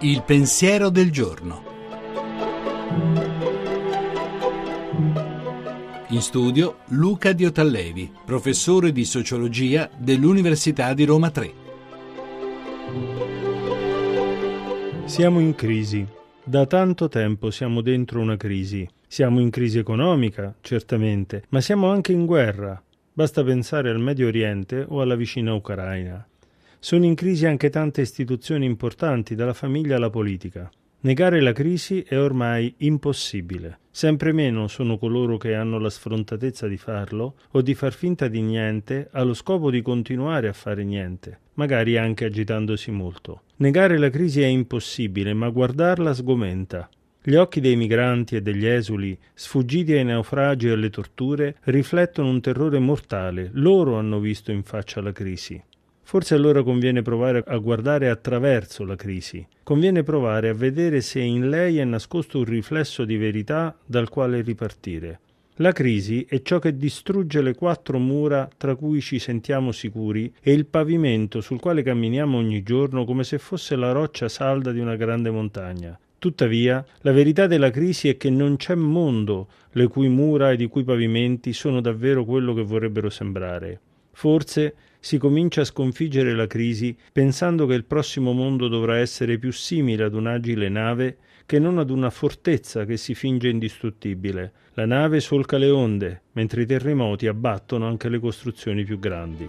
Il pensiero del giorno. In studio Luca Diotallevi, professore di sociologia dell'Università di Roma 3. Siamo in crisi. Da tanto tempo siamo dentro una crisi. Siamo in crisi economica, certamente, ma siamo anche in guerra. Basta pensare al Medio Oriente o alla vicina Ucraina. Sono in crisi anche tante istituzioni importanti, dalla famiglia alla politica. Negare la crisi è ormai impossibile. Sempre meno sono coloro che hanno la sfrontatezza di farlo o di far finta di niente allo scopo di continuare a fare niente, magari anche agitandosi molto. Negare la crisi è impossibile, ma guardarla sgomenta. Gli occhi dei migranti e degli esuli, sfuggiti ai naufragi e alle torture, riflettono un terrore mortale. Loro hanno visto in faccia la crisi. Forse allora conviene provare a guardare attraverso la crisi, conviene provare a vedere se in lei è nascosto un riflesso di verità dal quale ripartire. La crisi è ciò che distrugge le quattro mura tra cui ci sentiamo sicuri e il pavimento sul quale camminiamo ogni giorno come se fosse la roccia salda di una grande montagna. Tuttavia, la verità della crisi è che non c'è mondo le cui mura ed i cui pavimenti sono davvero quello che vorrebbero sembrare. Forse si comincia a sconfiggere la crisi pensando che il prossimo mondo dovrà essere più simile ad un'agile nave che non ad una fortezza che si finge indistruttibile. La nave solca le onde, mentre i terremoti abbattono anche le costruzioni più grandi.